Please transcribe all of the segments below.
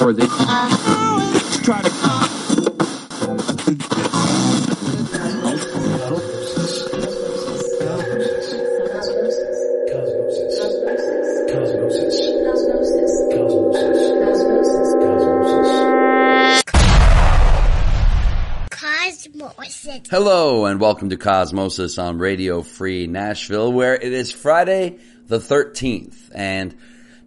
Or they try to Hello and welcome to Cosmosis on Radio Free Nashville, where it is Friday the 13th. And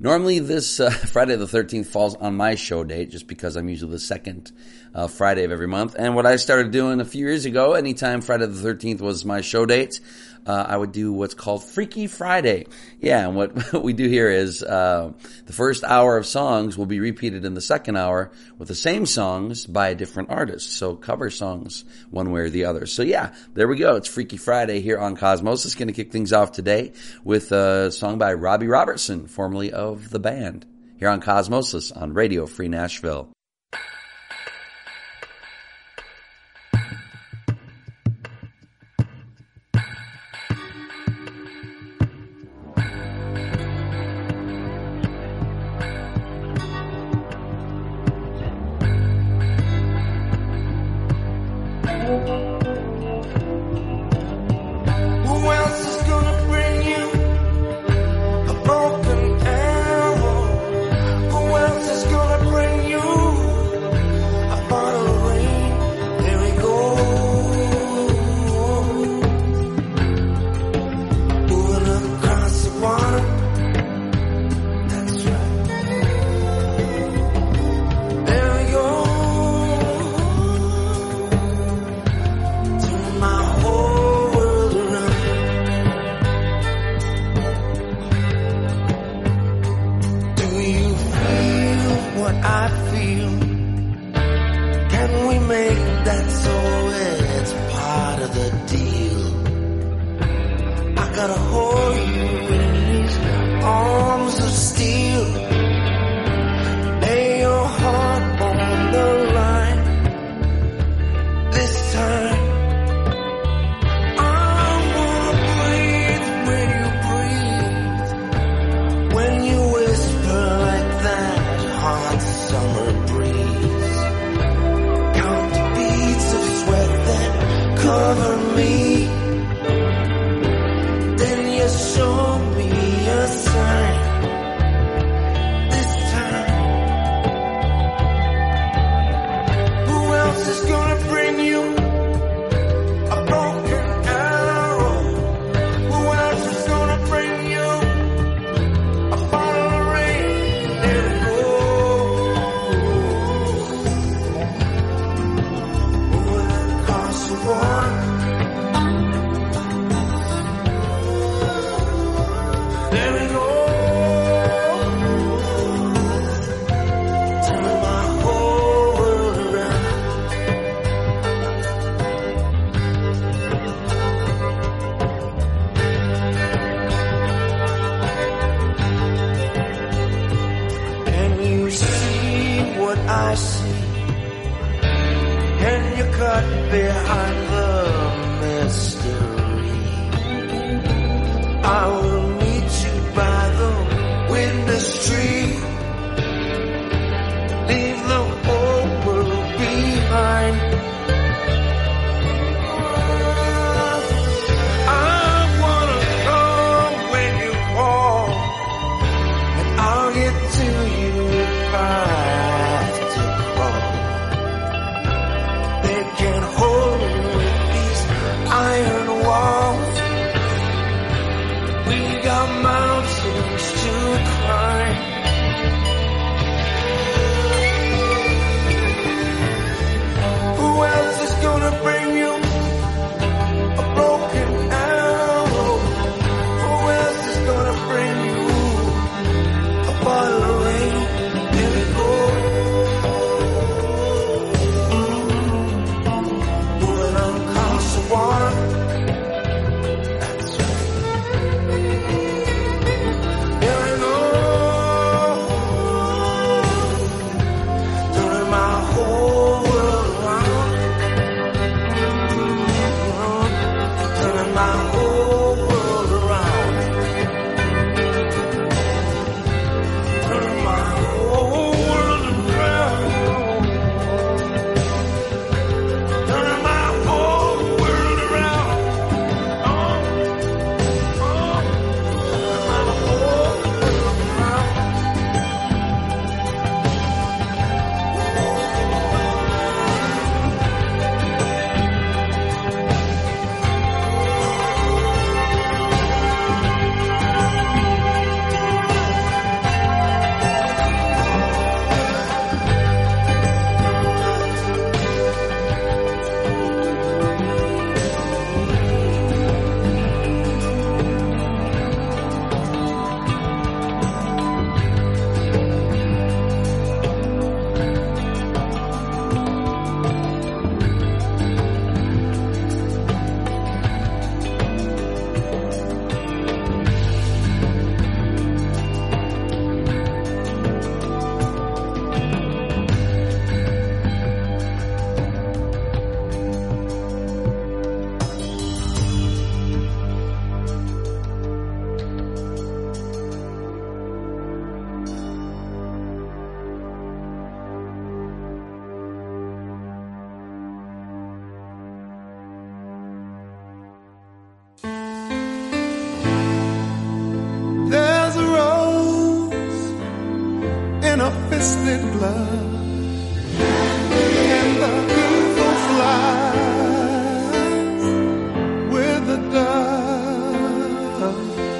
normally this uh, Friday the 13th falls on my show date just because I'm usually the second uh, Friday of every month. And what I started doing a few years ago, anytime Friday the 13th was my show date, uh, I would do what's called Freaky Friday. Yeah, and what, what we do here is uh, the first hour of songs will be repeated in the second hour with the same songs by a different artist. So cover songs one way or the other. So yeah, there we go. It's Freaky Friday here on Cosmosis. Going to kick things off today with a song by Robbie Robertson, formerly of the band, here on Cosmosis on Radio Free Nashville. love.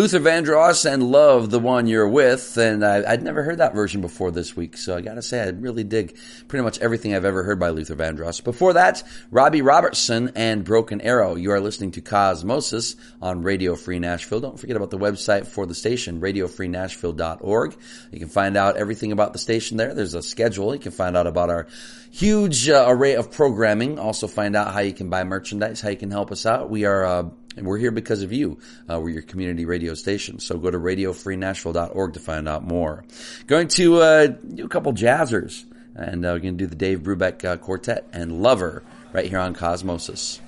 Luther Vandross and Love, the one you're with. And I, would never heard that version before this week. So I gotta say, I really dig pretty much everything I've ever heard by Luther Vandross. Before that, Robbie Robertson and Broken Arrow. You are listening to Cosmosis on Radio Free Nashville. Don't forget about the website for the station, radiofreenashville.org. You can find out everything about the station there. There's a schedule. You can find out about our huge uh, array of programming. Also find out how you can buy merchandise, how you can help us out. We are, uh, and we're here because of you. Uh, we're your community radio station. So go to radiofreenashville.org to find out more. Going to uh, do a couple jazzers. And uh, we're going to do the Dave Brubeck uh, Quartet and Lover right here on Cosmosis.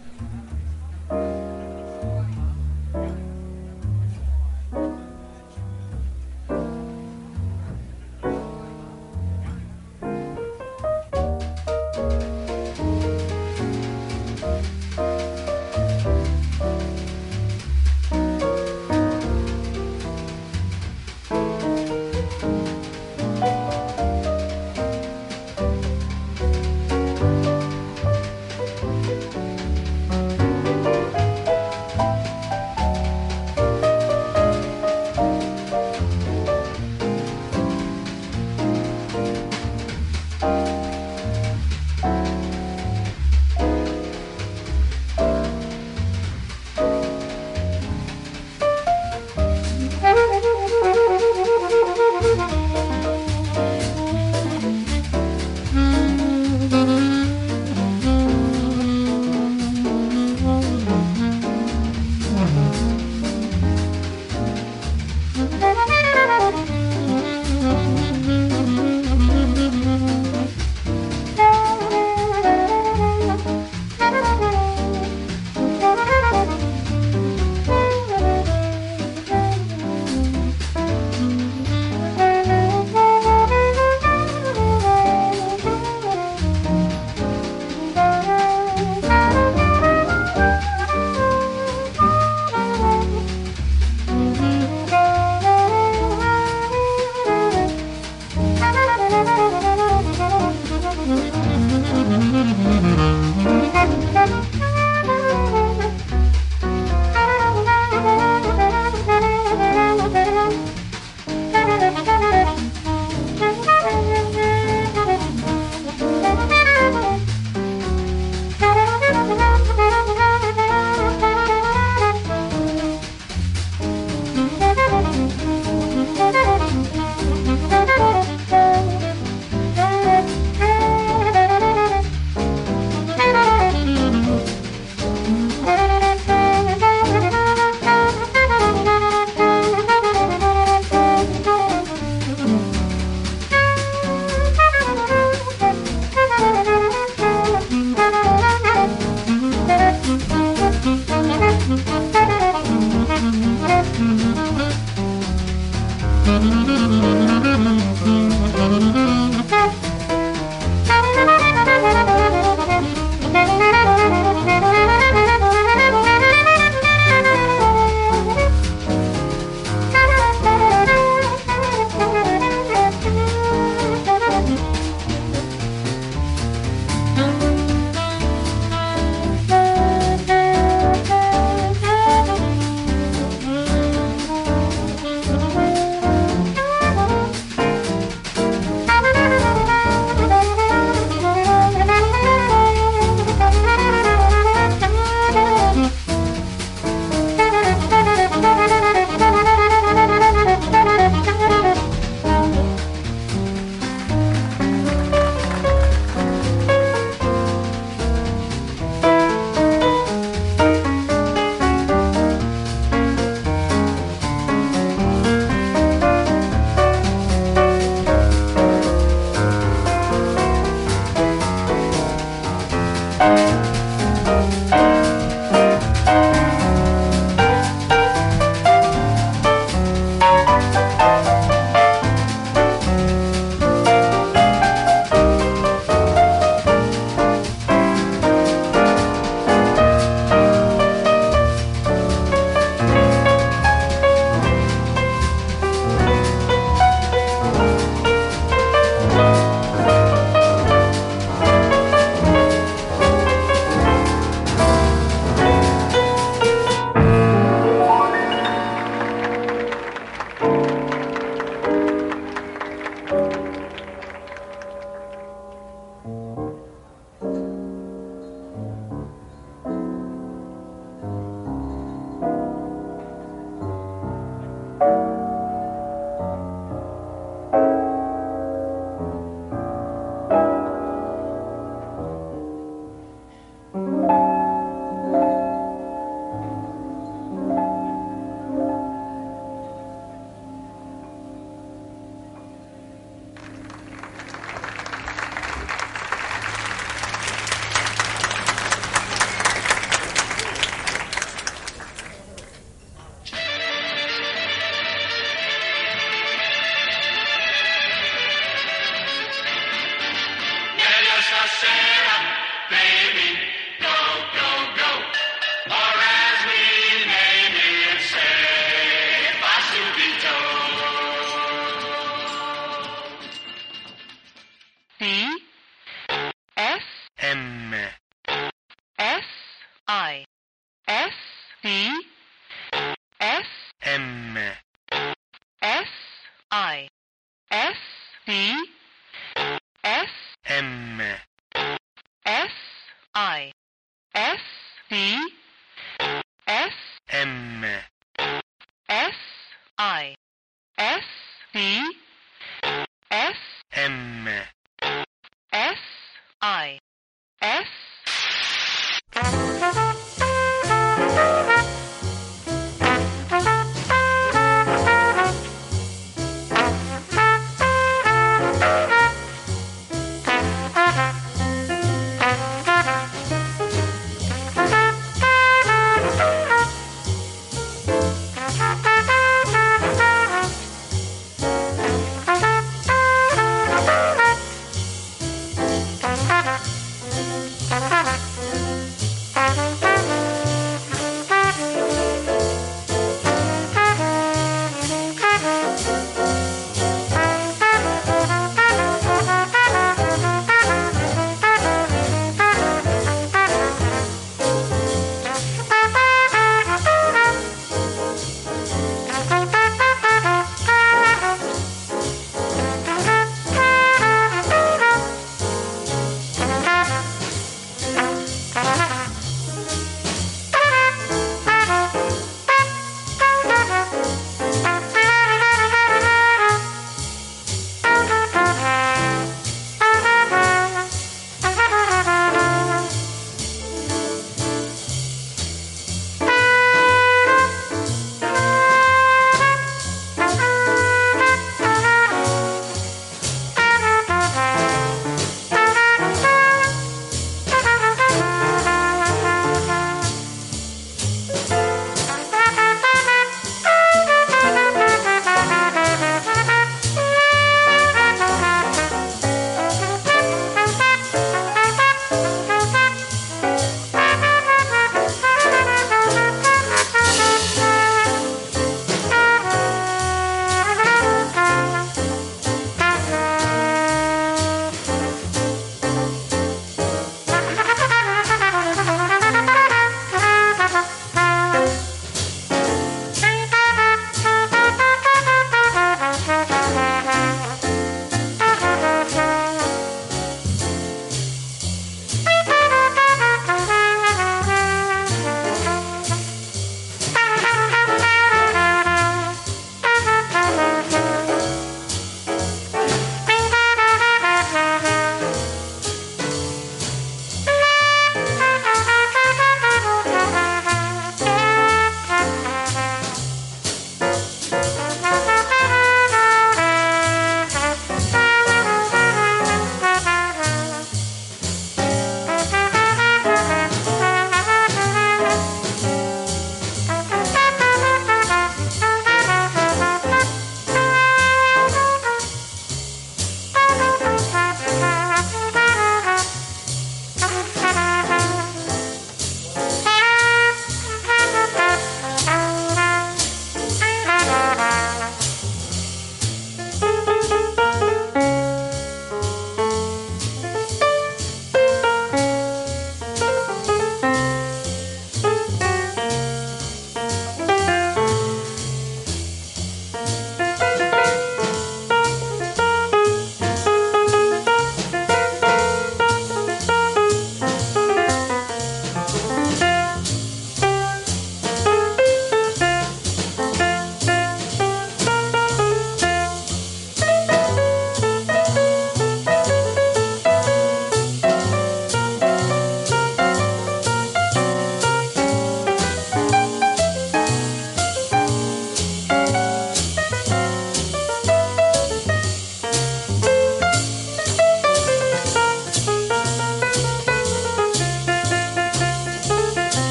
wie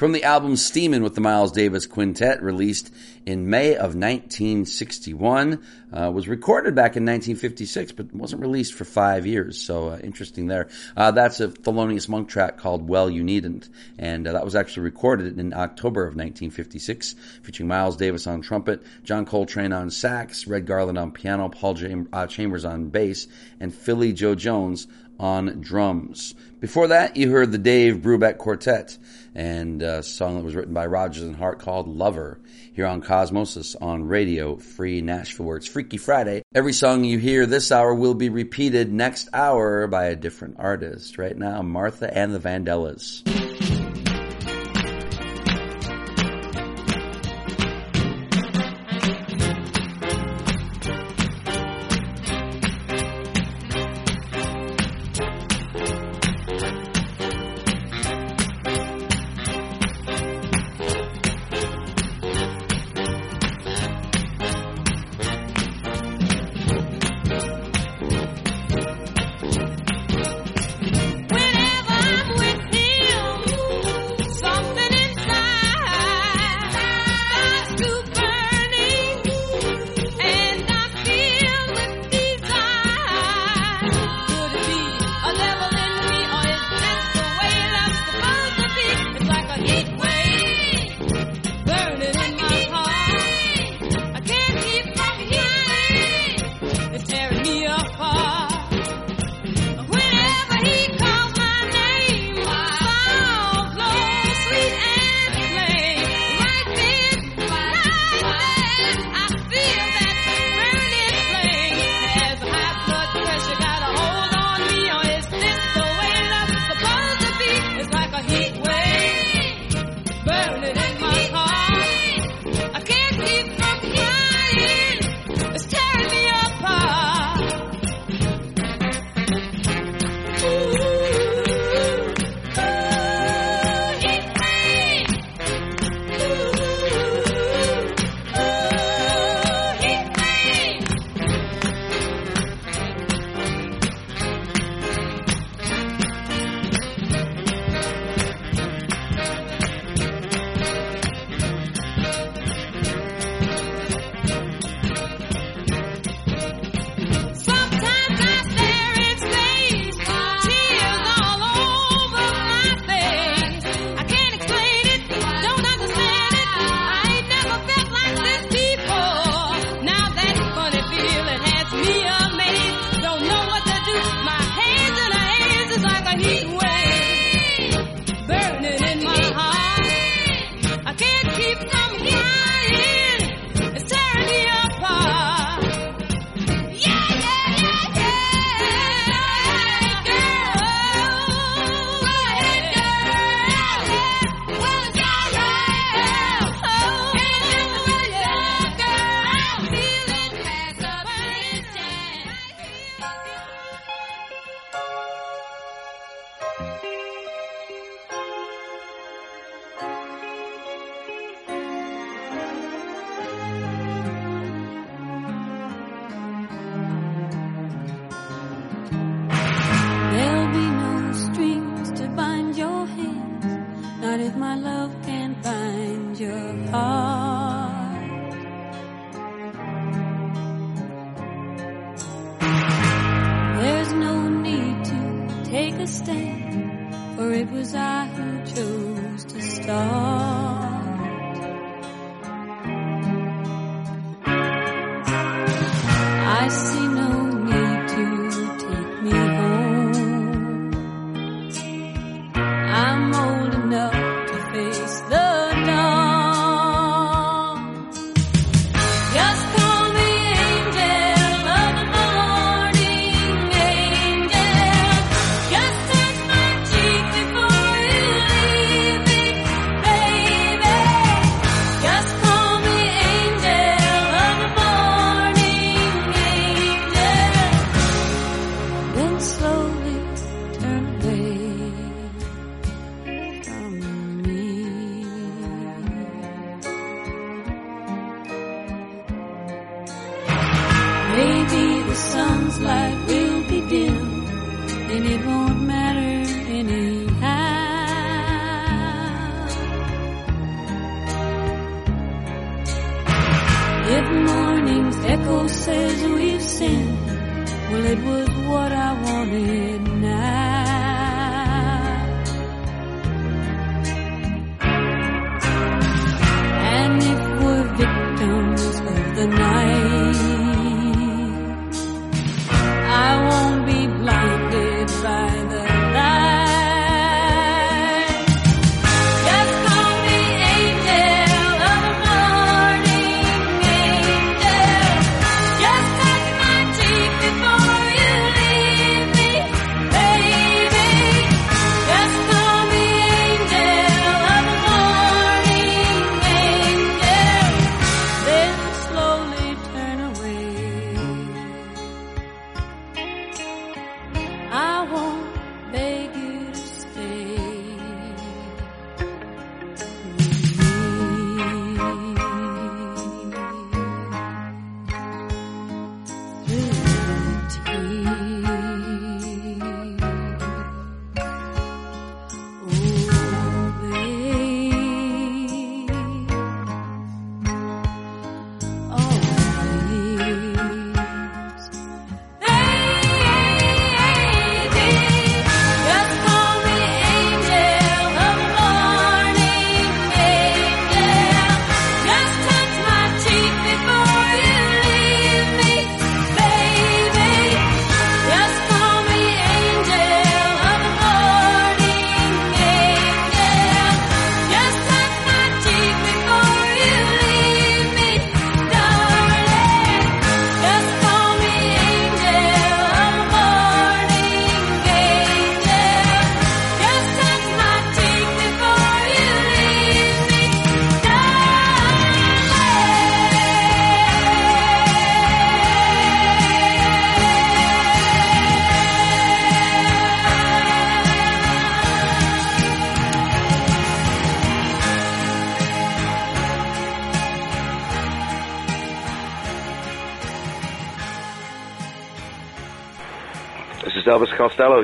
from the album Steamin' with the Miles Davis Quintet, released in May of 1961. Uh, was recorded back in 1956, but wasn't released for five years. So uh, interesting there. Uh, that's a Thelonious Monk track called Well You Needn't. And uh, that was actually recorded in October of 1956, featuring Miles Davis on trumpet, John Coltrane on sax, Red Garland on piano, Paul uh, Chambers on bass, and Philly Joe Jones on drums. Before that, you heard the Dave Brubeck Quartet and a song that was written by Rodgers and Hart called Lover here on Cosmosis on Radio Free Nashville, where it's Freaky Friday. Every song you hear this hour will be repeated next hour by a different artist. Right now, Martha and the Vandellas.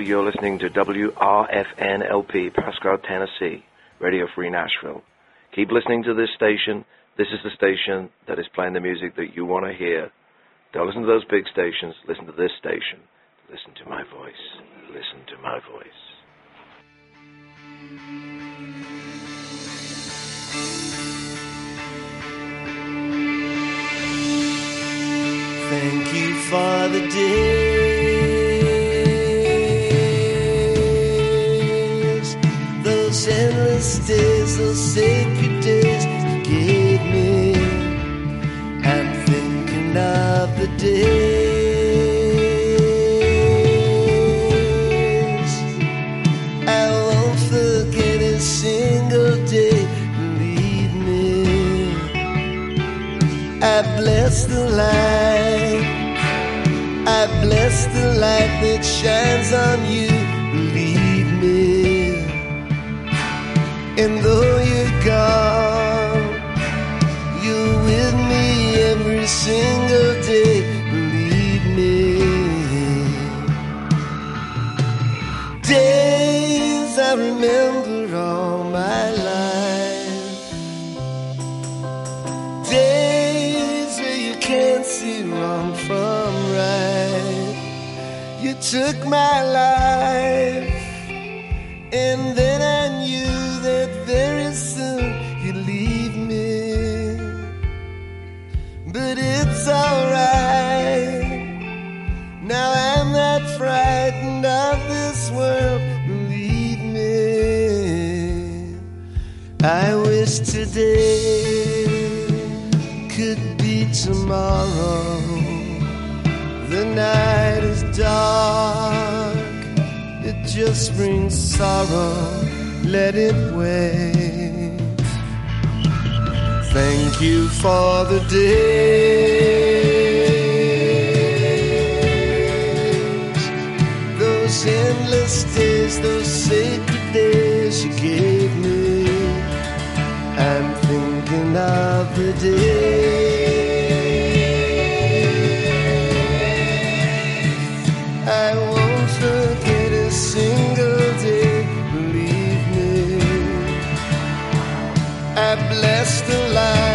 You're listening to WRFNLP, Pasquo, Tennessee, Radio Free Nashville. Keep listening to this station. This is the station that is playing the music that you want to hear. Don't listen to those big stations. Listen to this station. Listen to my voice. Listen to my voice. Thank you for the days, those endless days, those sacred days you gave me. I'm thinking of the days I won't forget a single day. Believe me. I bless the light. I bless the light that shines on you. And though you're gone, you're with me every single day. Believe me. Days I remember all my life. Days where you can't see wrong from right. You took my life, and then I But it's alright. Now I'm not frightened of this world, believe me. I wish today could be tomorrow. The night is dark, it just brings sorrow. Let it wait. Thank you for the days, those endless days, those sacred days you gave me. I'm thinking of the days bless the light.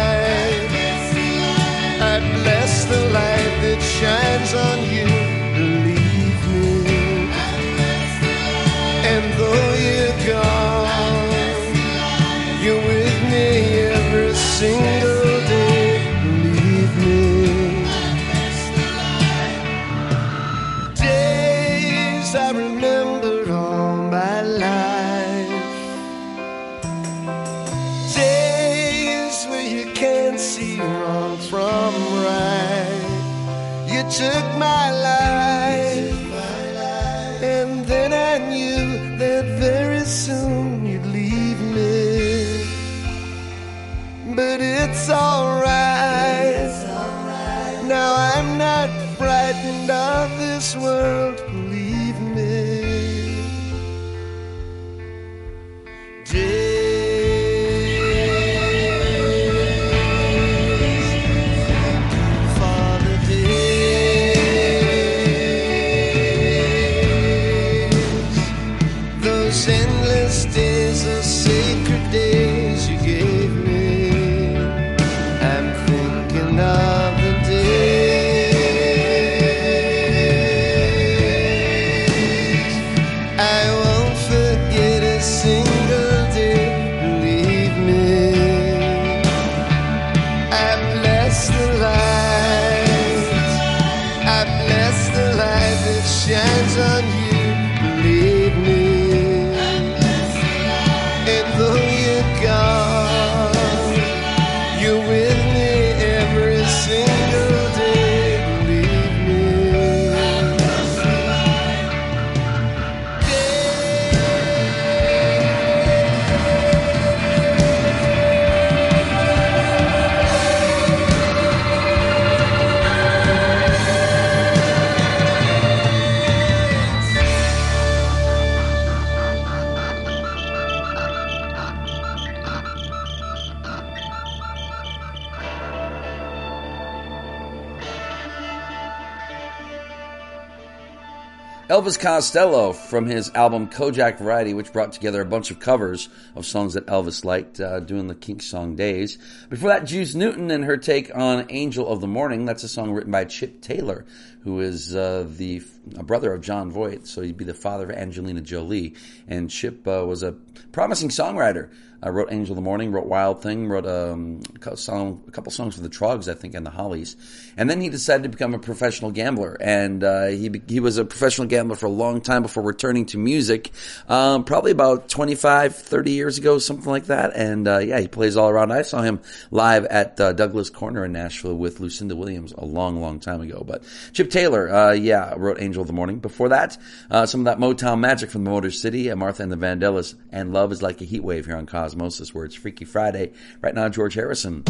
Costello from his album Kojak Variety, which brought together a bunch of covers of songs that Elvis liked uh, doing the Kink Song days. Before that, Juice Newton and her take on Angel of the Morning. That's a song written by Chip Taylor, who is uh, the a brother of Jon Voight, so he'd be the father of Angelina Jolie. And Chip uh, was a promising songwriter. I wrote Angel of the Morning, wrote Wild Thing, wrote um, a, couple song, a couple songs for the Troggs, I think, and the Hollies. And then he decided to become a professional gambler. And uh, he he was a professional gambler for a long time before returning to music, um, probably about 25, 30 years ago, something like that. And uh, yeah, he plays all around. I saw him live at uh, Douglas Corner in Nashville with Lucinda Williams a long, long time ago. But Chip Taylor, uh, yeah, wrote Angel of the Morning. Before that, uh, some of that Motown magic from the Motor City, uh, Martha and the Vandellas, and Love is Like a Heat Wave here on Cosmosis, where it's Freaky Friday. Right now, George Harrison.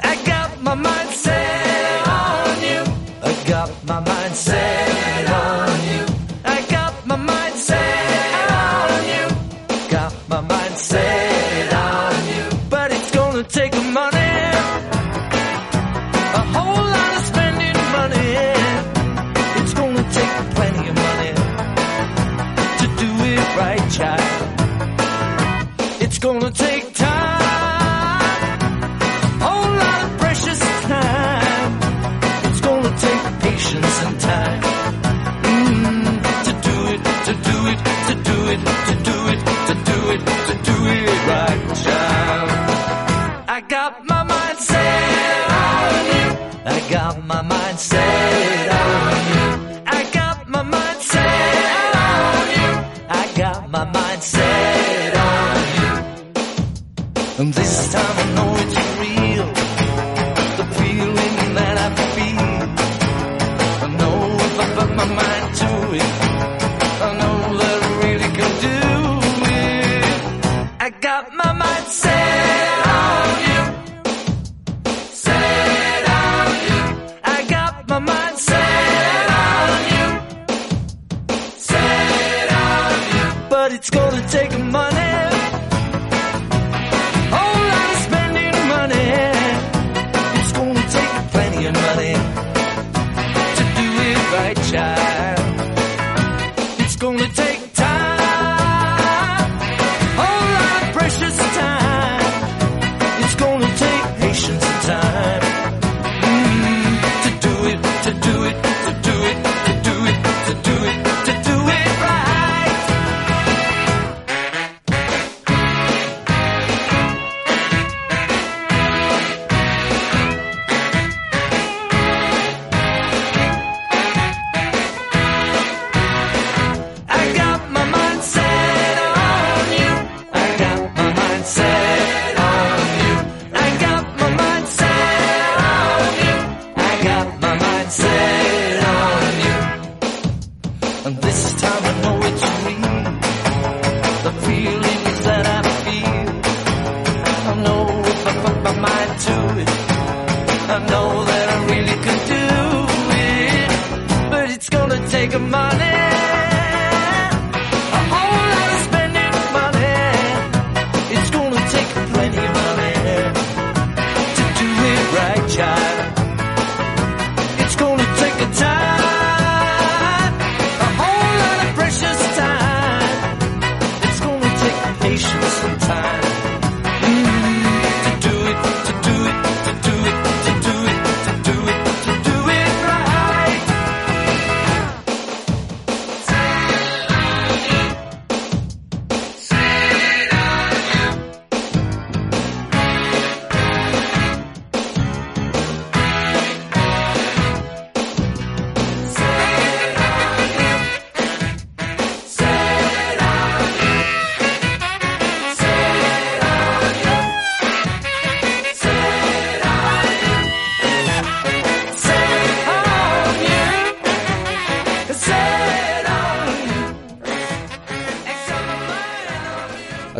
I got my mind set on you. I got my mind set And this time I know it's real. The feeling that I feel. I know if I put my mind to it. I know that I really can do it. I got my mind set on you. Set on you. I got my mind set on you. Set on you. But it's gonna take money. Whole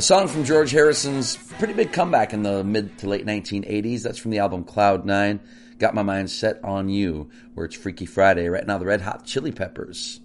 song from George Harrison's pretty big comeback in the mid to late 1980s. That's from the album Cloud Nine. Got my mind set on you, where it's Freaky Friday. Right now, the Red Hot Chili Peppers.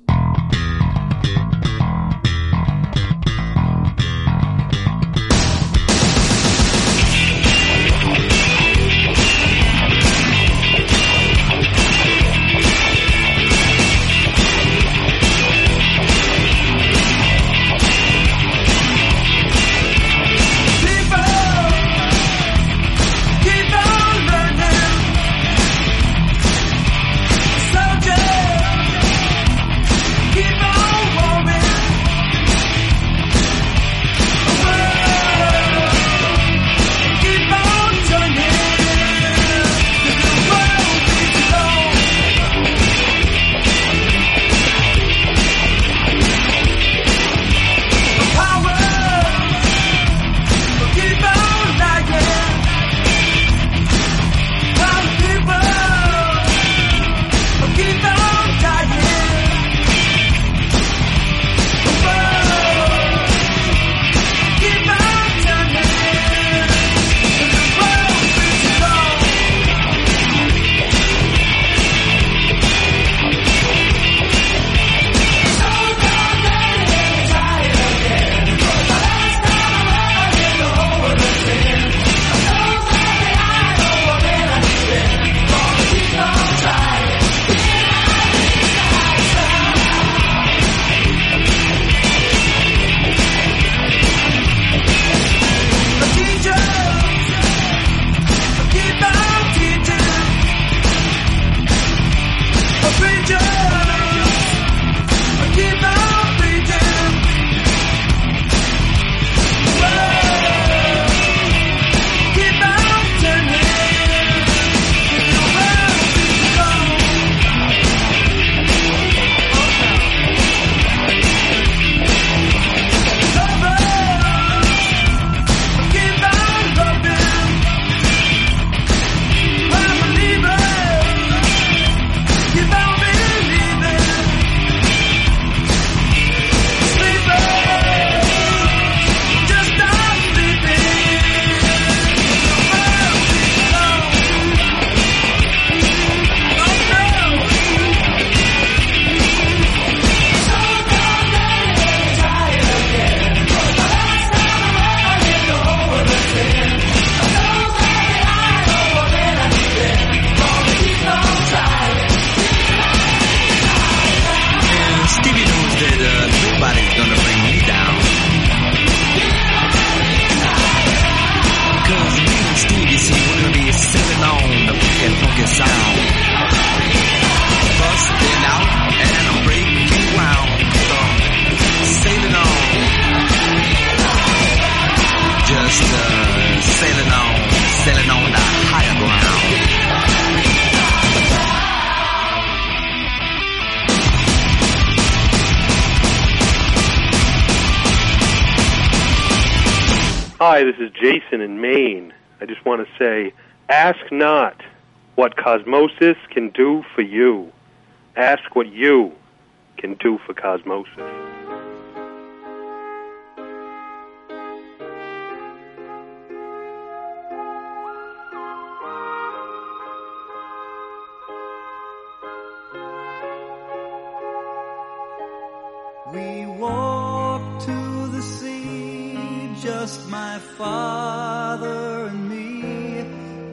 Jason in Maine, I just want to say ask not what cosmosis can do for you, ask what you can do for cosmosis. my father and me,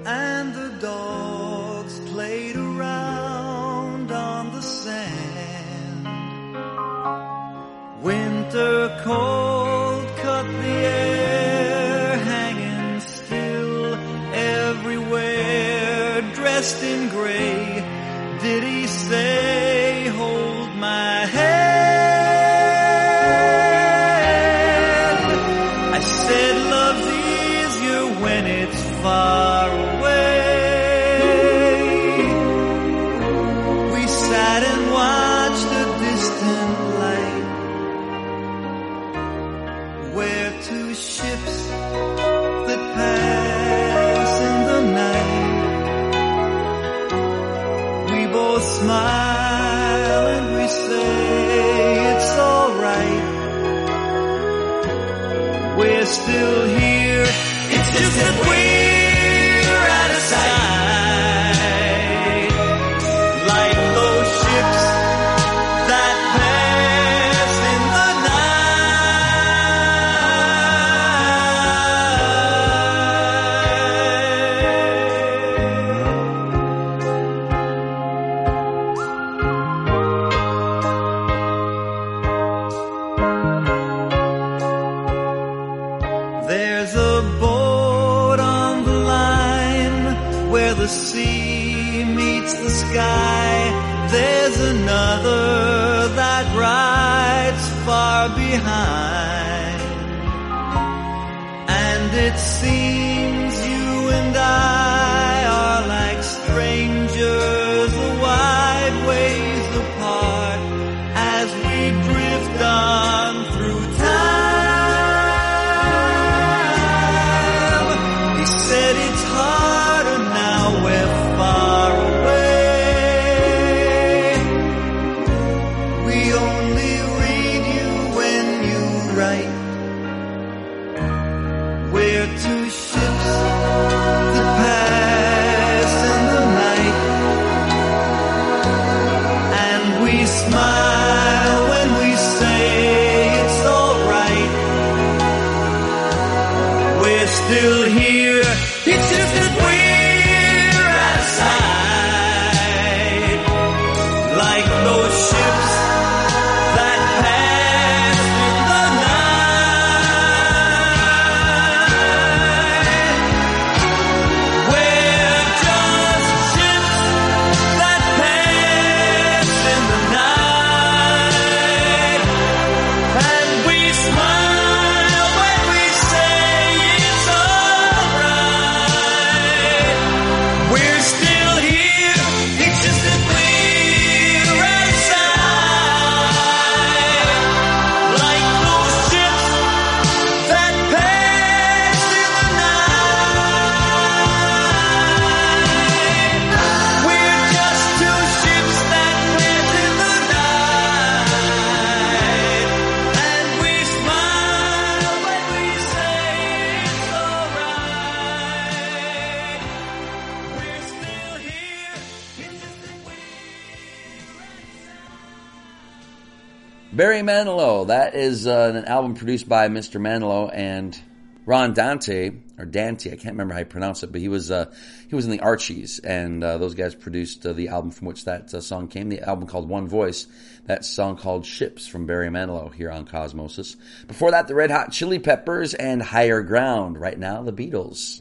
and the dogs played around on the sand. Winter cold. is uh, an album produced by Mr. Manilow and Ron Dante or Dante. I can't remember how you pronounce it, but he was uh, he was in the Archies, and uh, those guys produced uh, the album from which that uh, song came. The album called One Voice. That song called Ships from Barry Manilow here on Cosmosis. Before that, the Red Hot Chili Peppers and Higher Ground. Right now, the Beatles.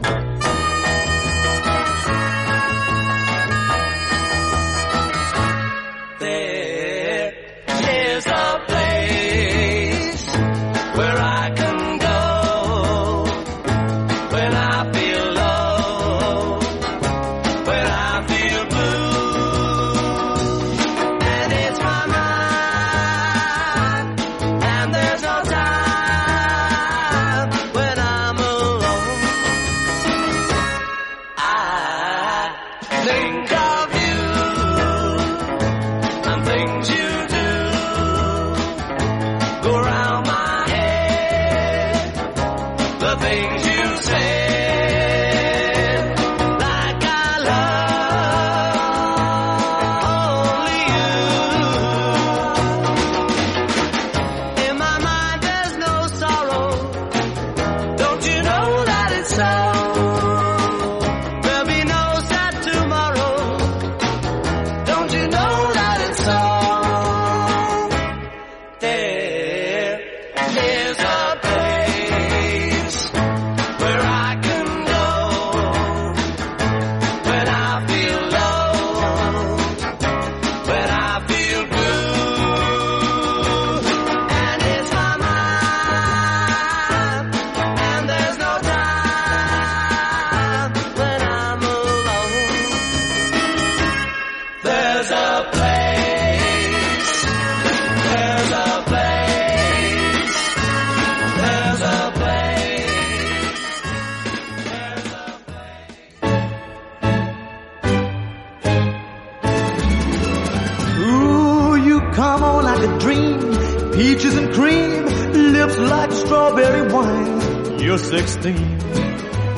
You're 16.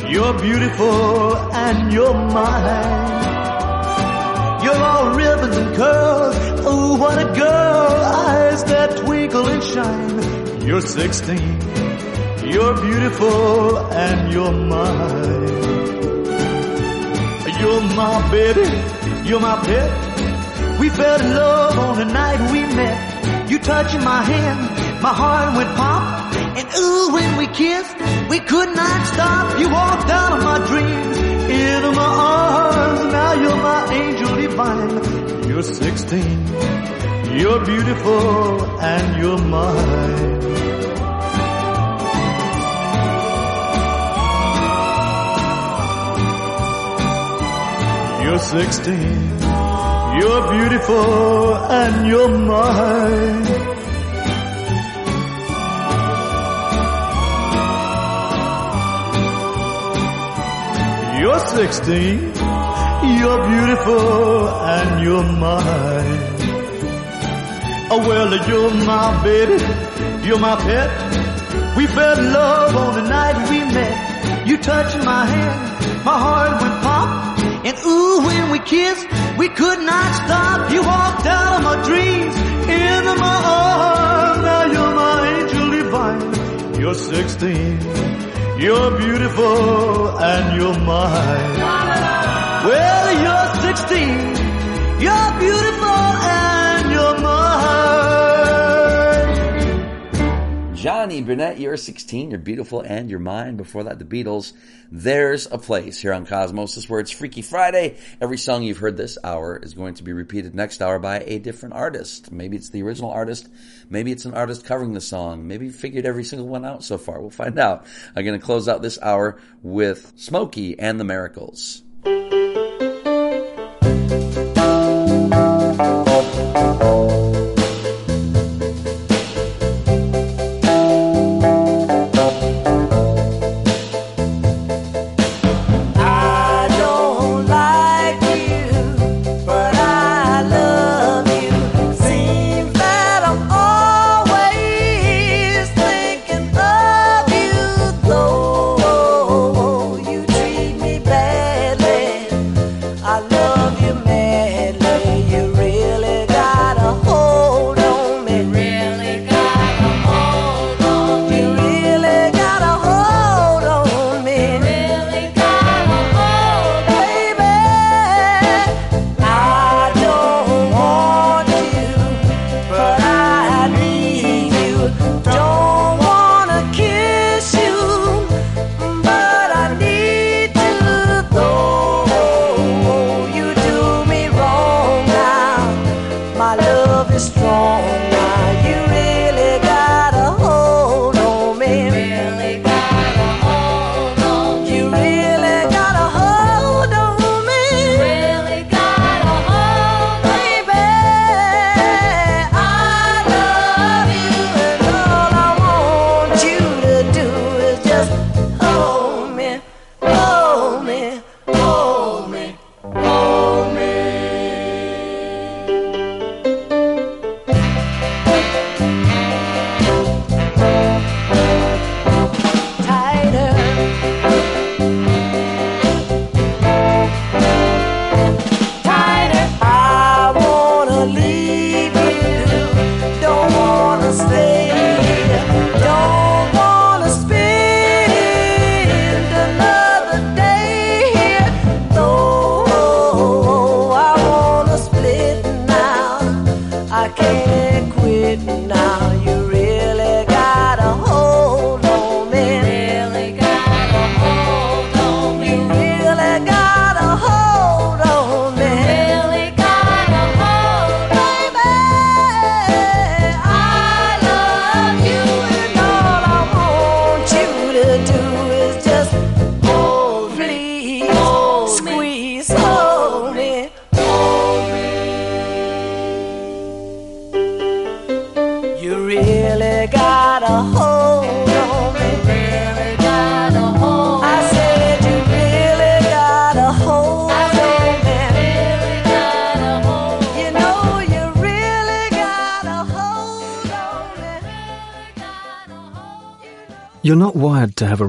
You're beautiful and you're mine. You're all ribbons and curls. Oh, what a girl. Eyes that twinkle and shine. You're 16. You're beautiful and you're mine. You're my baby. You're my pet. We fell in love on the night we met. You touching my hand, my heart went pop. And ooh, when we kissed, we could not stop. You walked out of my dreams, into my arms. Now you're my angel divine. You're 16, you're beautiful, and you're mine. You're 16. You're beautiful and you're mine. You're 16. You're beautiful and you're mine. Oh well, you're my baby. You're my pet. We fell in love on the night we met. You touched my hand, my heart went pop. And ooh, when we kissed, we could not stop. You walked out of my dreams, into my arms. Now you're my angel divine. You're 16. You're beautiful and you're mine. Well, you're 16. You're beautiful Johnny Burnette, you're 16, you're beautiful, and you're mine. Before that, the Beatles. There's a place here on Cosmosis where it's Freaky Friday. Every song you've heard this hour is going to be repeated next hour by a different artist. Maybe it's the original artist. Maybe it's an artist covering the song. Maybe you figured every single one out so far. We'll find out. I'm going to close out this hour with Smokey and the Miracles.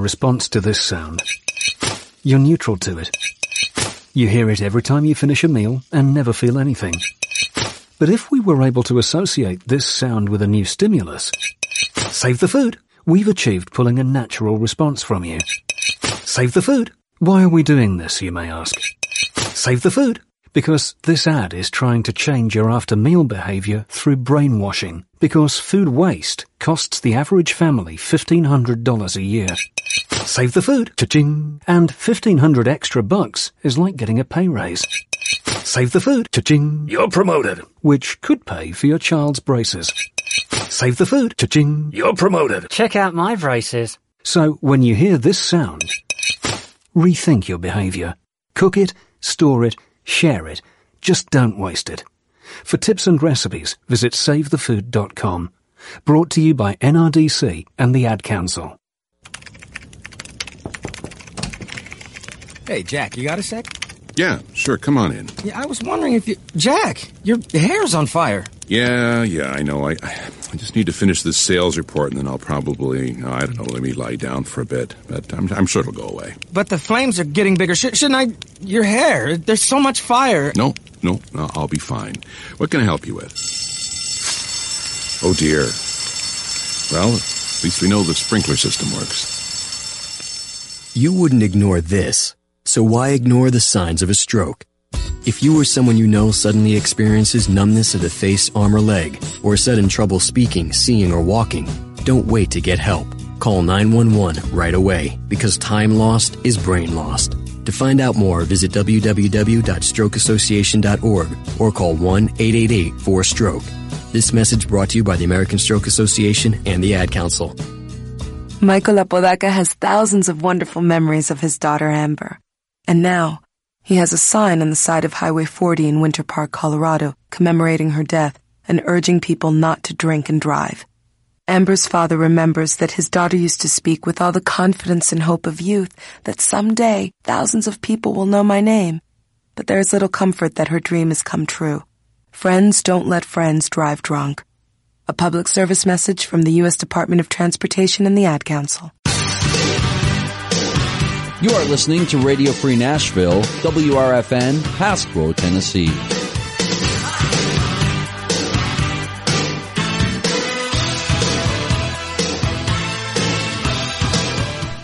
Response to this sound. You're neutral to it. You hear it every time you finish a meal and never feel anything. But if we were able to associate this sound with a new stimulus, save the food, we've achieved pulling a natural response from you. Save the food. Why are we doing this, you may ask? Save the food. Because this ad is trying to change your after meal behavior through brainwashing. Because food waste costs the average family $1,500 a year. Save the food. Cha-ching. And 1500 extra bucks is like getting a pay raise. Save the food. Cha-ching. You're promoted. Which could pay for your child's braces. Save the food. Cha-ching. You're promoted. Check out my braces. So when you hear this sound, rethink your behavior. Cook it, store it, share it. Just don't waste it. For tips and recipes, visit savethefood.com. Brought to you by NRDC and the Ad Council. Hey, Jack, you got a sec? Yeah, sure. Come on in. Yeah, I was wondering if you. Jack, your hair's on fire. Yeah, yeah, I know. I, I just need to finish this sales report, and then I'll probably, oh, I don't know, let me lie down for a bit. But I'm, I'm sure it'll go away. But the flames are getting bigger. Sh- shouldn't I. Your hair, there's so much fire. No, no, no, I'll be fine. What can I help you with? Oh dear. Well, at least we know the sprinkler system works. You wouldn't ignore this, so why ignore the signs of a stroke? If you or someone you know suddenly experiences numbness of the face, arm, or leg, or sudden trouble speaking, seeing, or walking, don't wait to get help. Call 911 right away because time lost is brain lost. To find out more, visit www.strokeassociation.org or call 1-888-4-STROKE. This message brought to you by the American Stroke Association and the Ad Council. Michael Apodaca has thousands of wonderful memories of his daughter Amber. And now, he has a sign on the side of Highway 40 in Winter Park, Colorado, commemorating her death and urging people not to drink and drive. Amber's father remembers that his daughter used to speak with all the confidence and hope of youth that someday thousands of people will know my name. But there is little comfort that her dream has come true. Friends don't let friends drive drunk. A public service message from the U.S. Department of Transportation and the Ad Council. You are listening to Radio Free Nashville, WRFN, Pasquo, Tennessee.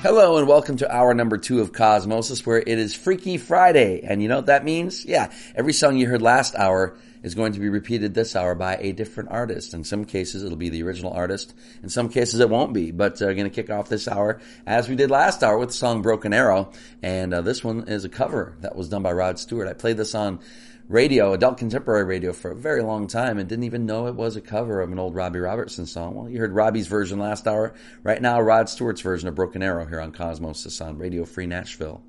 Hello and welcome to hour number two of Cosmosis, where it is Freaky Friday. And you know what that means? Yeah, every song you heard last hour is going to be repeated this hour by a different artist. In some cases, it'll be the original artist. In some cases, it won't be. But uh, going to kick off this hour as we did last hour with the song Broken Arrow. And uh, this one is a cover that was done by Rod Stewart. I played this on radio, adult contemporary radio, for a very long time and didn't even know it was a cover of an old Robbie Robertson song. Well, you heard Robbie's version last hour. Right now, Rod Stewart's version of Broken Arrow here on Cosmos on Radio Free Nashville.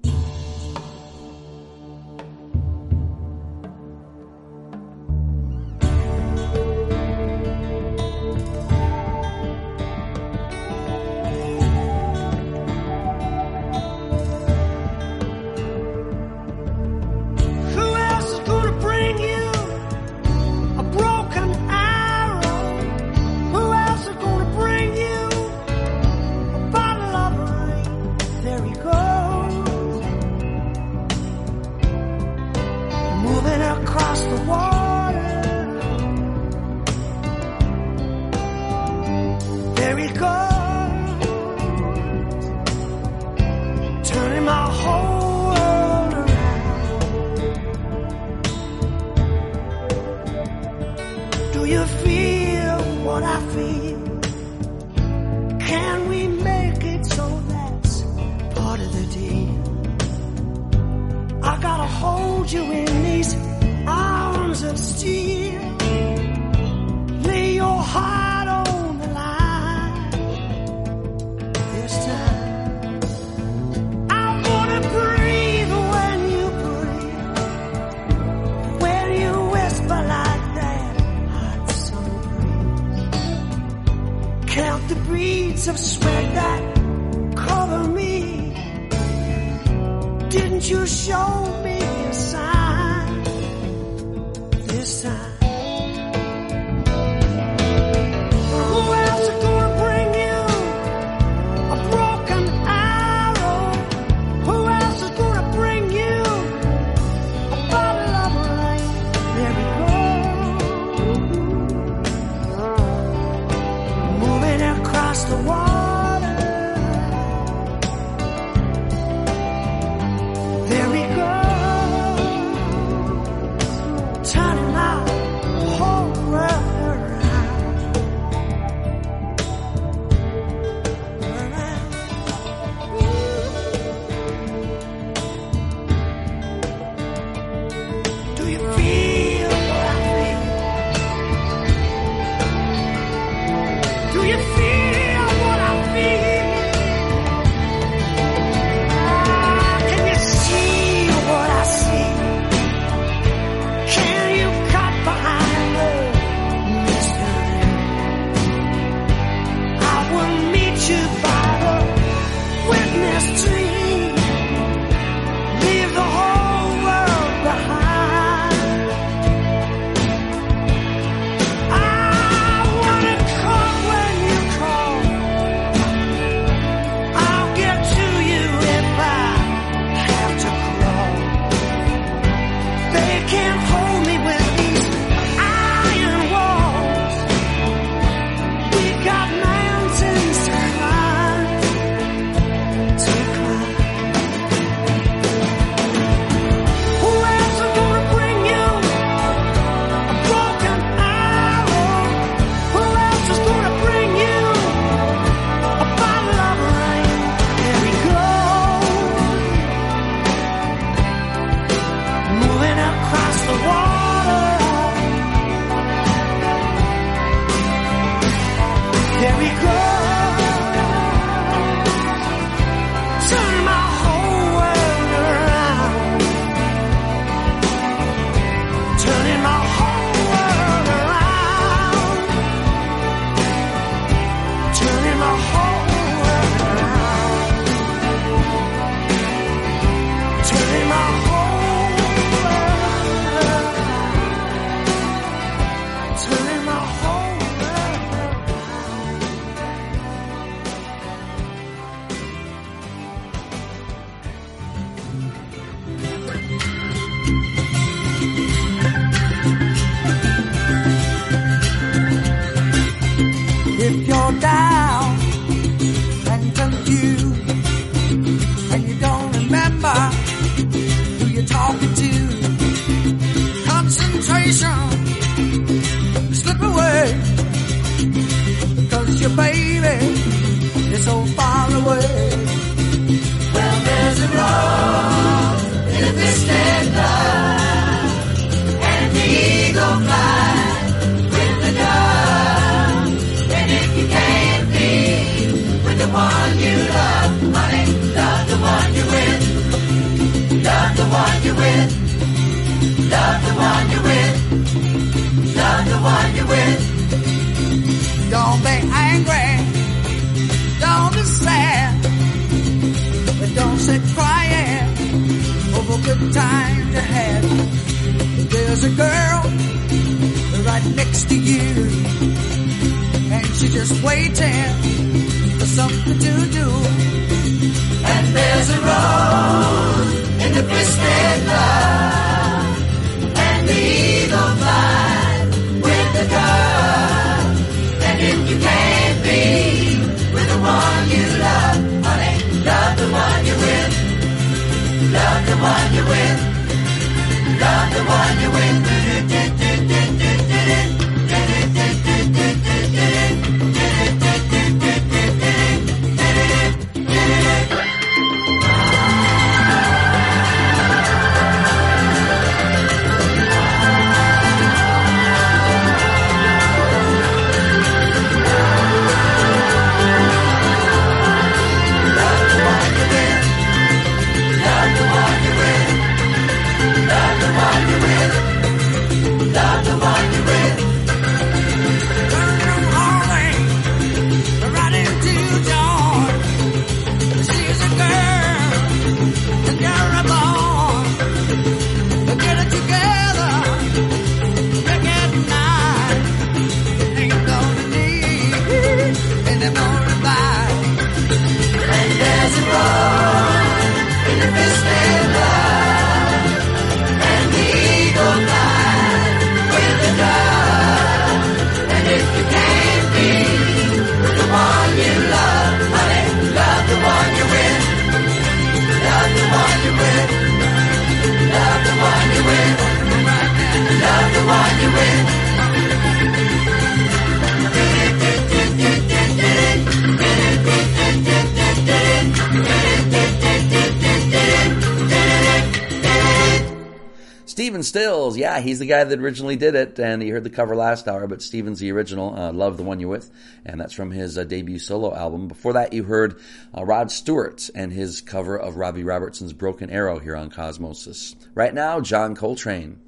Stephen Stills. Yeah, he's the guy that originally did it, and you heard the cover last hour, but Stephen's the original. Uh, Love the One you're With, and that's from his uh, debut solo album. Before that, you heard uh, Rod Stewart and his cover of Robbie Robertson's Broken Arrow here on Cosmosis. Right now, John Coltrane.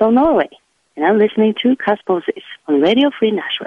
In Norway, and I'm listening to Cosmosis on Radio Free Nashville.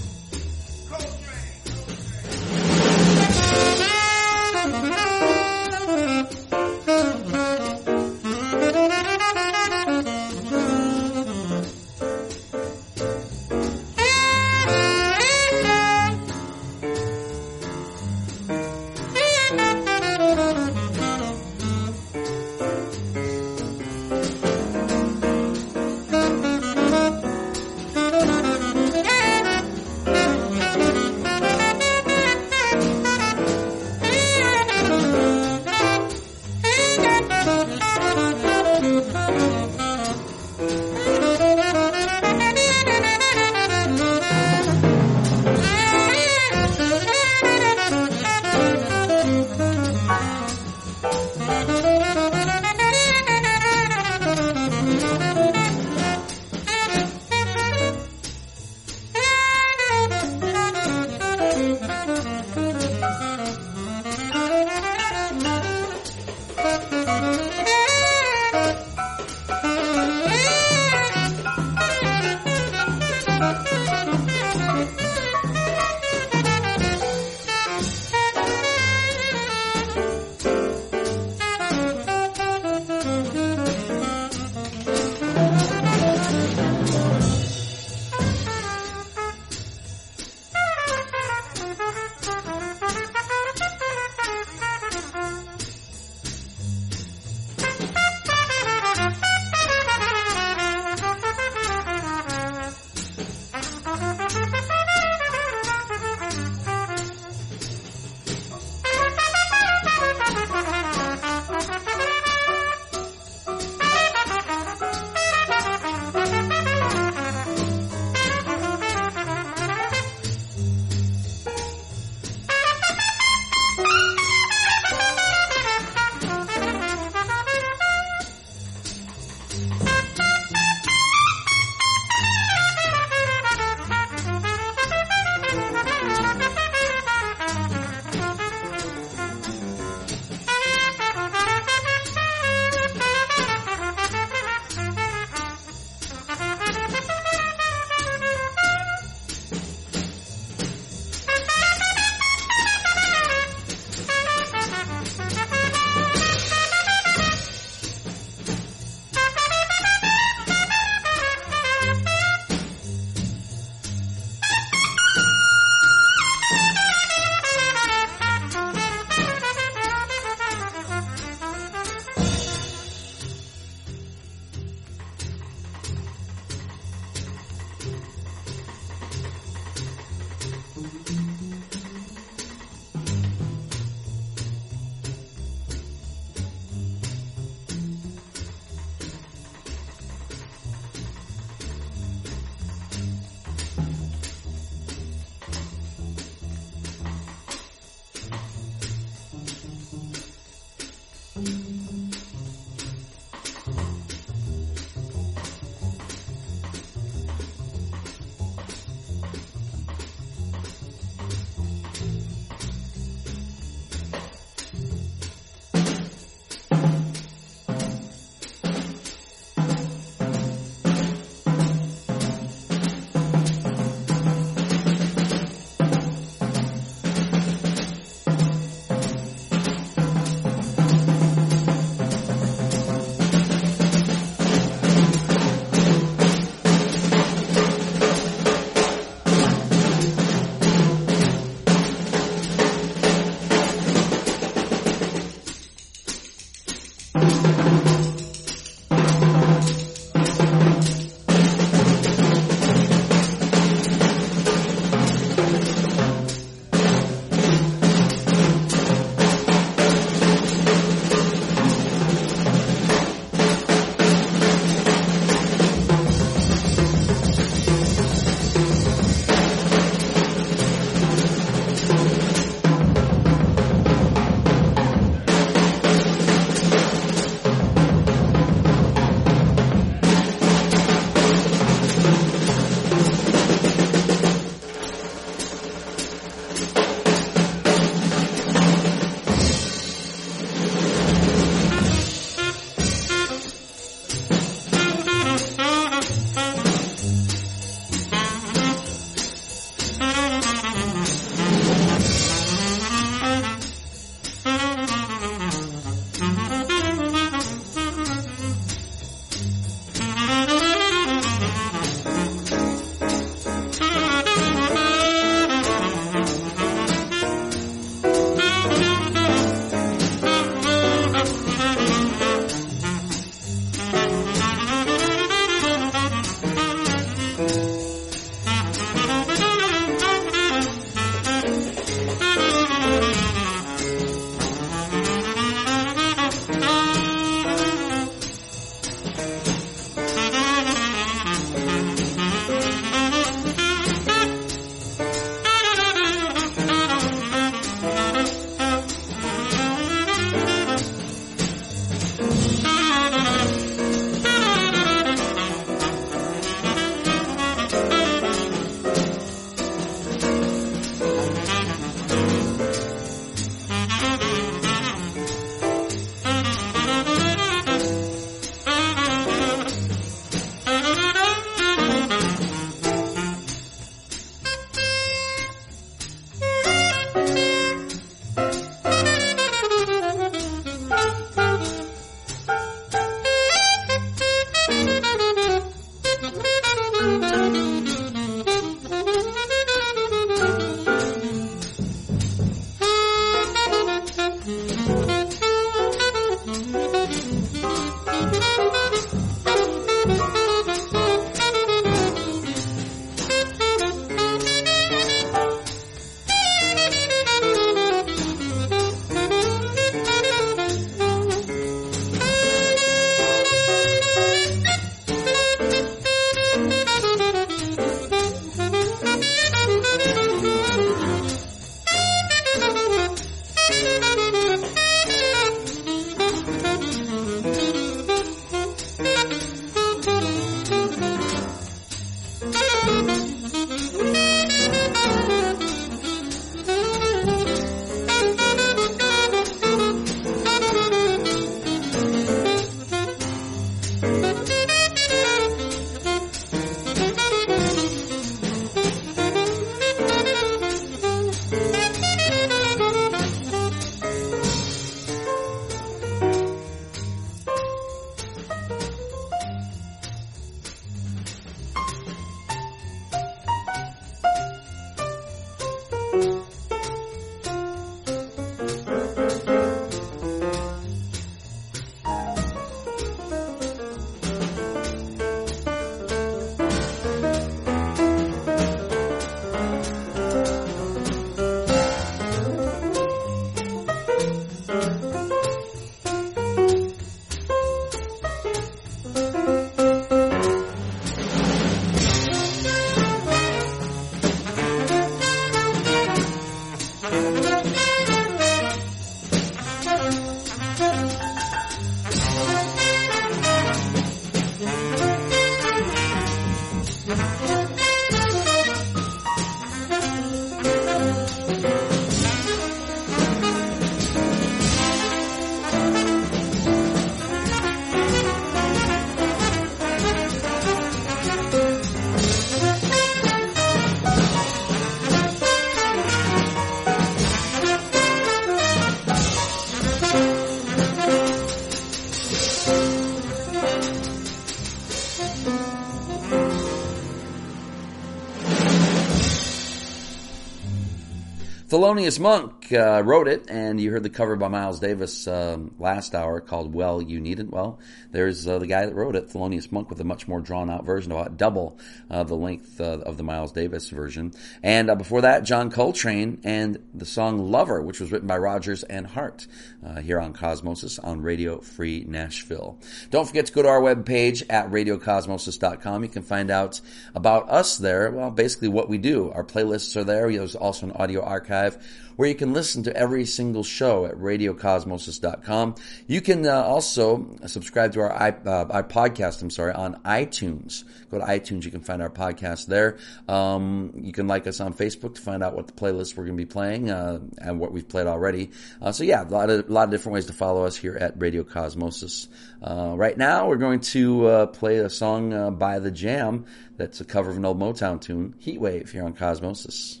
Thelonious Monk uh, wrote it, and you heard the cover by Miles Davis um, last hour called "Well, You Needn't." Well, there's uh, the guy that wrote it, Thelonious Monk, with a much more drawn out version, about double uh, the length uh, of the Miles Davis version. And uh, before that, John Coltrane and the song "Lover," which was written by Rodgers and Hart, uh, here on Cosmosis on Radio Free Nashville. Don't forget to go to our webpage at radiocosmosis.com. You can find out about us there. Well, basically what we do. Our playlists are there. There's also an audio archive where you can listen to every single show at radiocosmosis.com. You can uh, also subscribe to our, uh, our podcast, I'm sorry, on iTunes. Go to iTunes, you can find our podcast there. Um, you can like us on Facebook to find out what the playlists we're going to be playing uh, and what we've played already. Uh, so yeah, a lot of, a lot of different ways to follow us here at Radio Cosmosis. Uh, right now, we're going to uh, play a song by The Jam that's a cover of an old Motown tune, Heatwave, here on Cosmosis.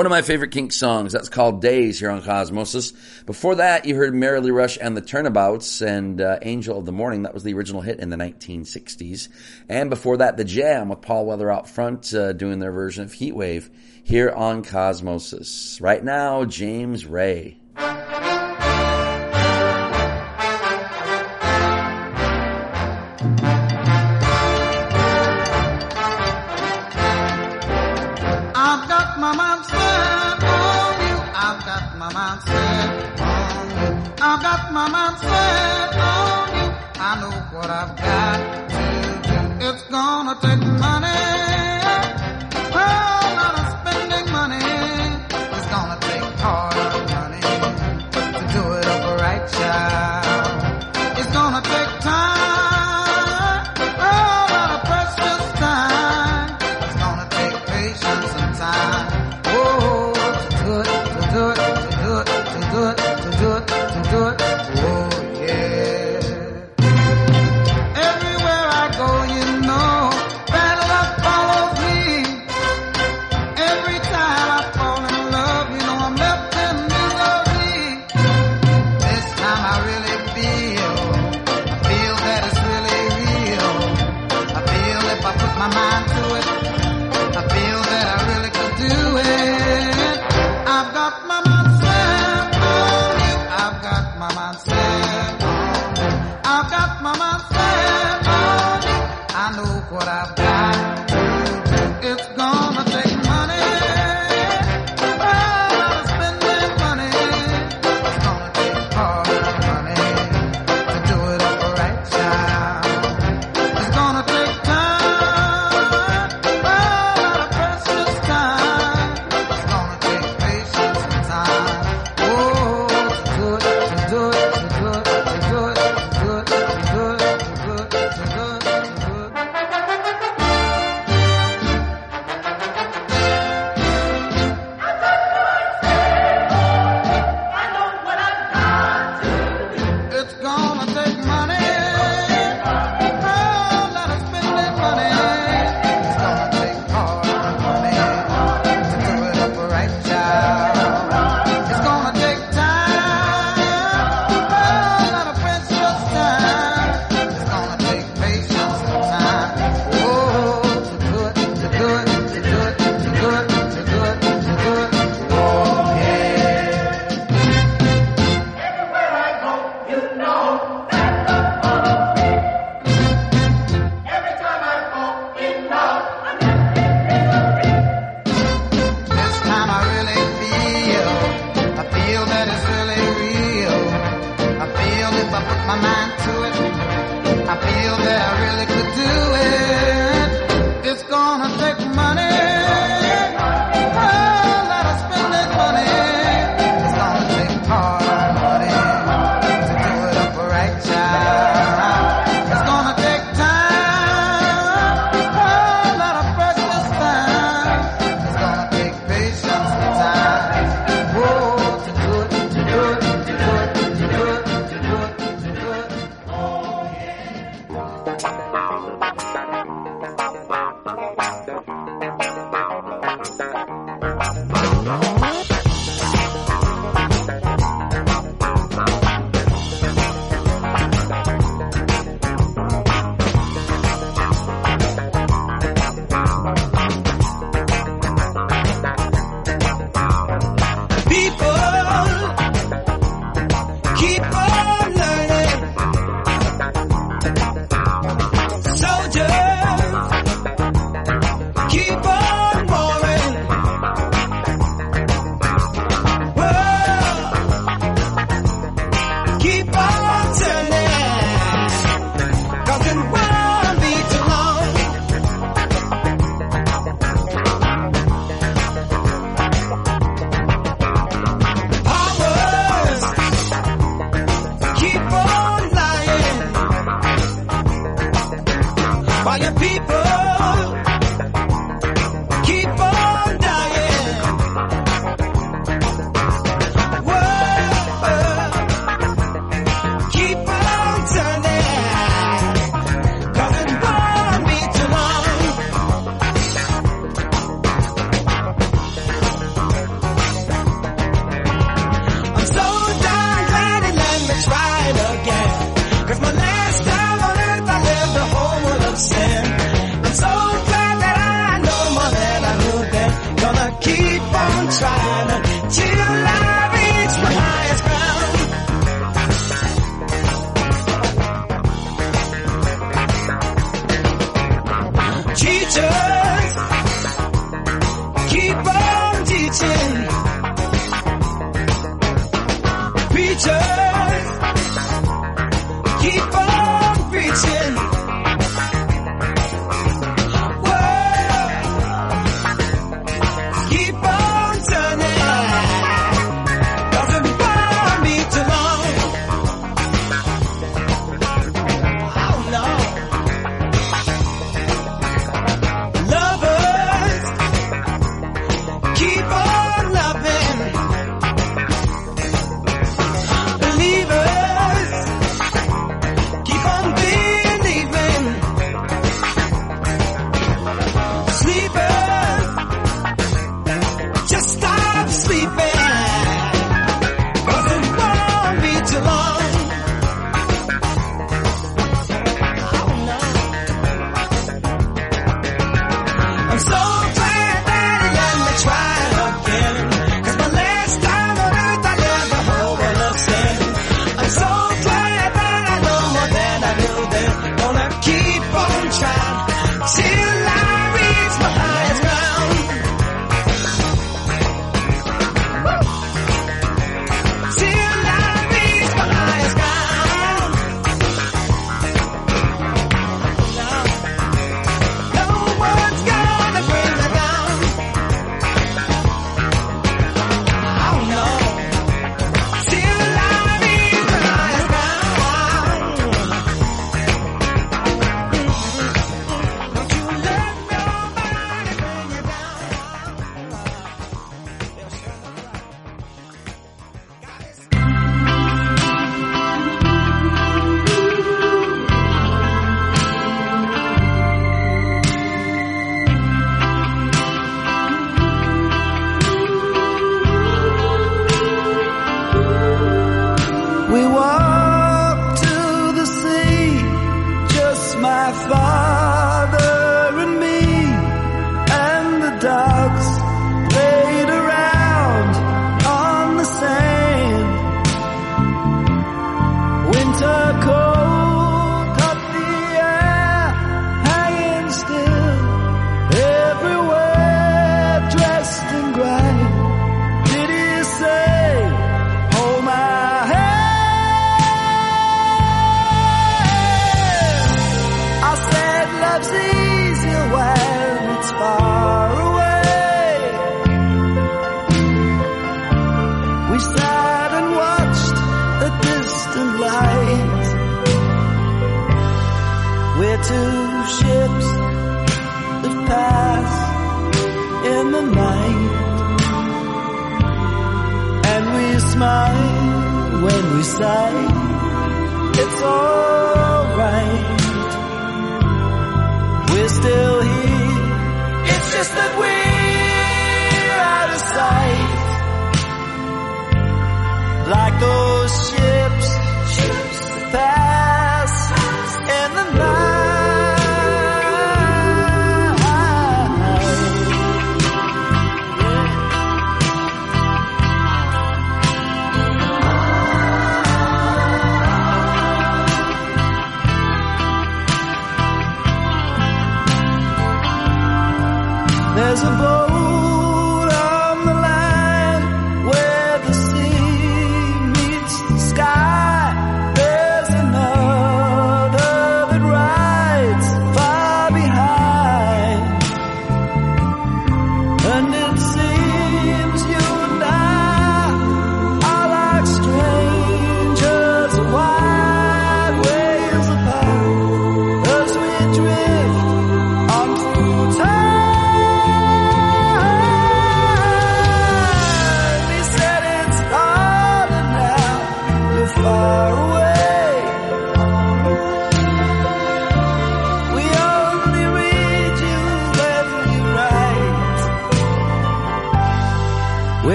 One of my favorite Kink songs, that's called Days here on Cosmosis. Before that, you heard Merrilee Rush and the Turnabouts and uh, Angel of the Morning. That was the original hit in the 1960s. And before that, The Jam with Paul Weller out front uh, doing their version of Heatwave here on Cosmosis. Right now, James Ray.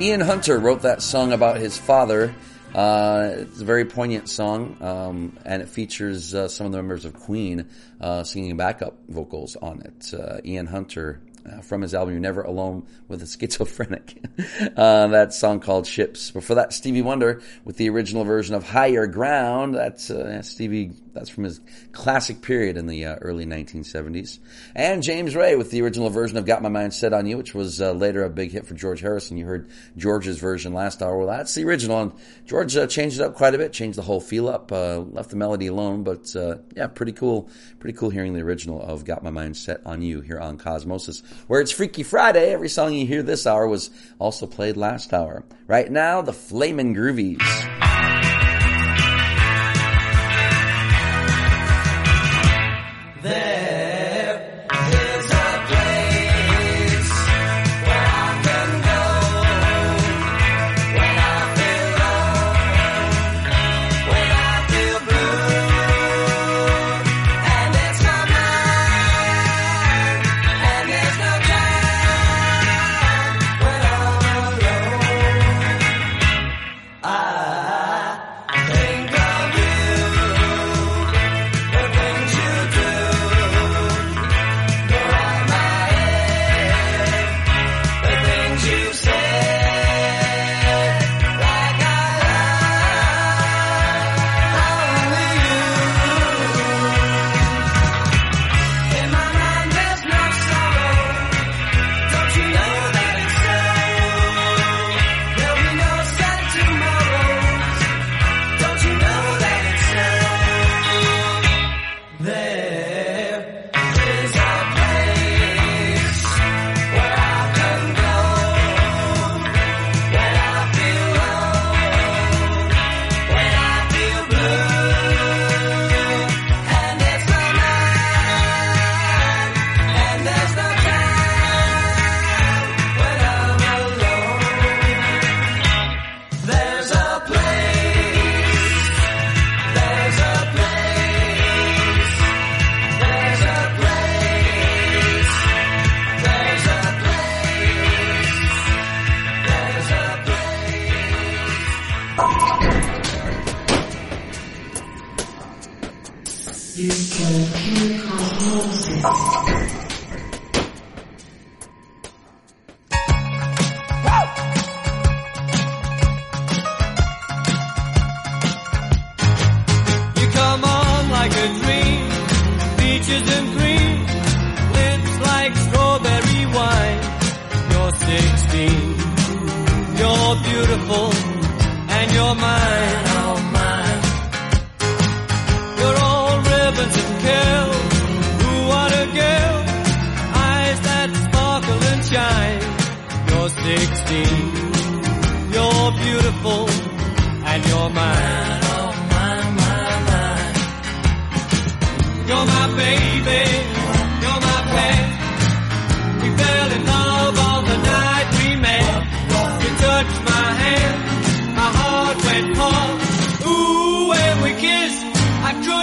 Ian Hunter wrote that song about his father. Uh, it's a very poignant song, um, and it features uh, some of the members of Queen uh, singing backup vocals on it. Uh, Ian Hunter uh, from his album "You're Never Alone with a Schizophrenic." uh, that song called "Ships." Before that, Stevie Wonder with the original version of "Higher Ground." That's uh, Stevie. That's from his classic period in the uh, early 1970s. And James Ray with the original version of "Got My Mind Set on You," which was uh, later a big hit for George Harrison. You heard George's version last hour. Well, that's the original, and George uh, changed it up quite a bit. Changed the whole feel up. Uh, left the melody alone, but uh, yeah, pretty cool. Pretty cool hearing the original of "Got My Mind Set on You" here on Cosmosis, where it's Freaky Friday. Every song you hear this hour was also played last hour. Right now, the Flamin' Groovies. There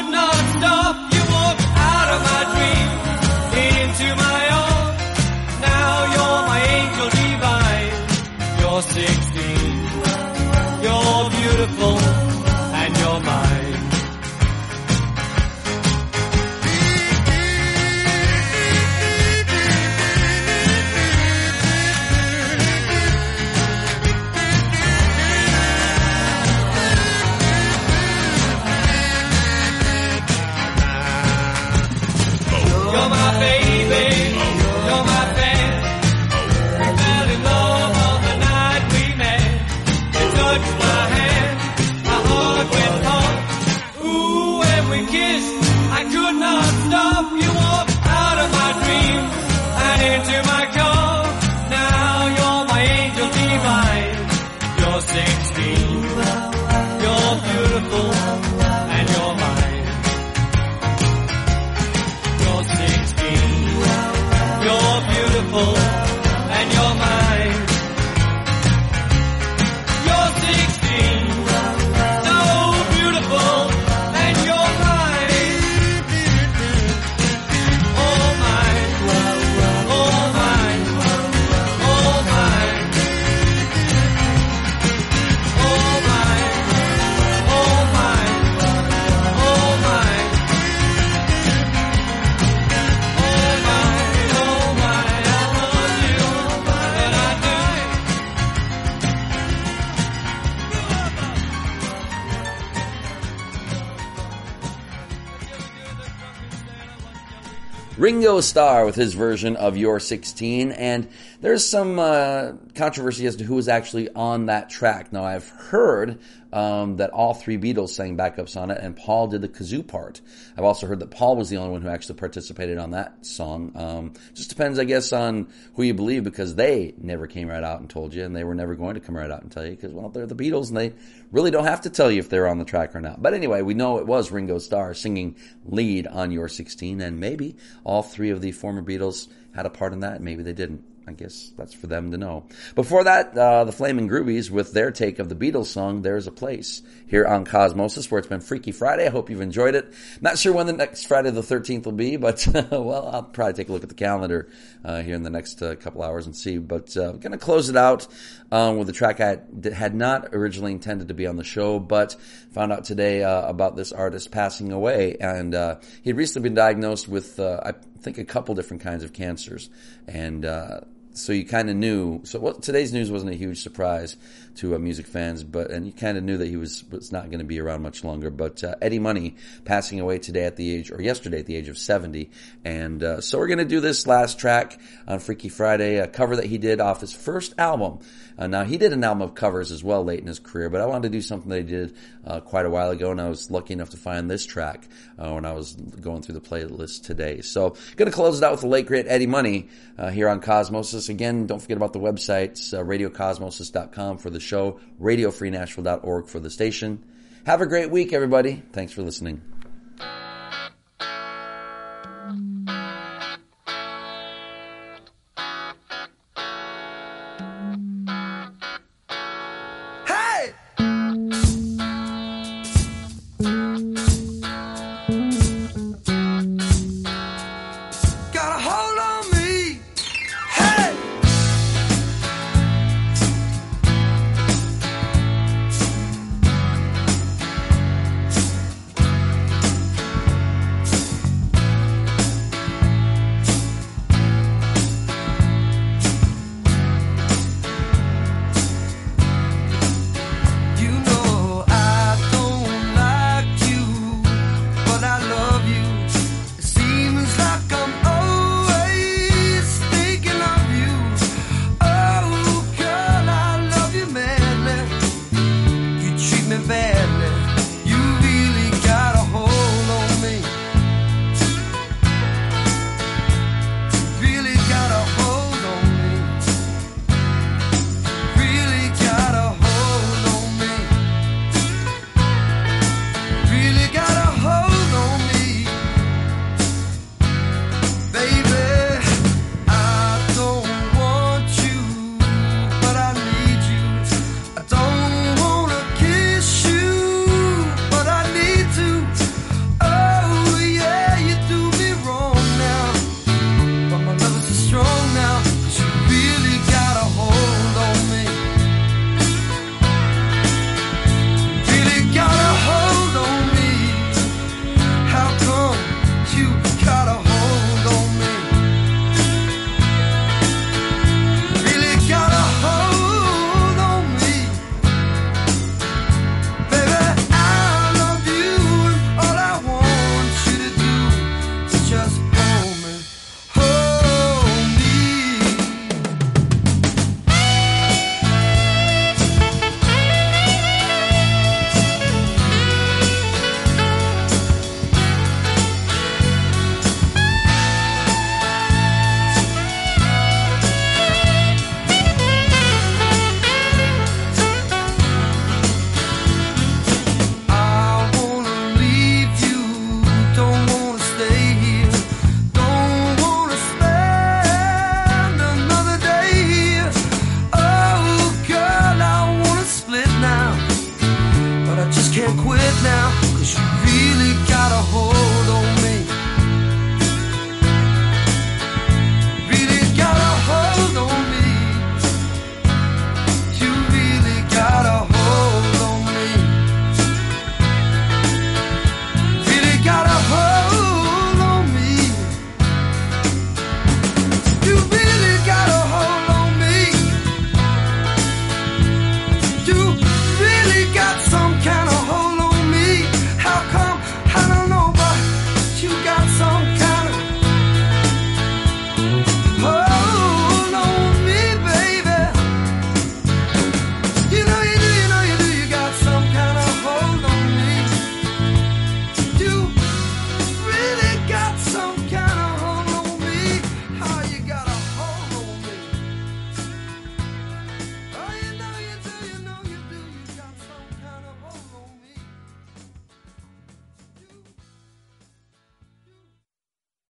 I Starr with his version of Your 16, and there's some uh, controversy as to who was actually on that track. Now, I've heard um, that all three Beatles sang backups on it, and Paul did the kazoo part. I've also heard that Paul was the only one who actually participated on that song. Um, just depends, I guess, on who you believe, because they never came right out and told you, and they were never going to come right out and tell you, because, well, they're the Beatles, and they really don't have to tell you if they're on the track or not. But anyway, we know it was Ringo Starr singing lead on Your 16, and maybe all three of the former Beatles had a part in that, and maybe they didn't. I guess that's for them to know. Before that, uh, the Flaming Groovies with their take of the Beatles song, There's a Place, here on Cosmosis, where it's been Freaky Friday. I hope you've enjoyed it. Not sure when the next Friday the 13th will be, but, well, I'll probably take a look at the calendar uh, here in the next uh, couple hours and see. But uh, going to close it out um, with a track I had not originally intended to be on the show, but found out today uh, about this artist passing away. And uh, he'd recently been diagnosed with, uh, I think, a couple different kinds of cancers. And uh, so you kind of knew. So well, today's news wasn't a huge surprise to uh, music fans, but and you kind of knew that he was was not going to be around much longer. But uh, Eddie Money passing away today at the age, or yesterday at the age of seventy, and uh, so we're going to do this last track on Freaky Friday, a cover that he did off his first album. Uh, now he did an album of covers as well late in his career, but I wanted to do something that he did uh, quite a while ago, and I was lucky enough to find this track uh, when I was going through the playlist today. So going to close it out with the late great Eddie Money uh, here on Cosmosis. Again, don't forget about the websites, radiocosmosis.com for the show, radiofreenashville.org for the station. Have a great week, everybody. Thanks for listening.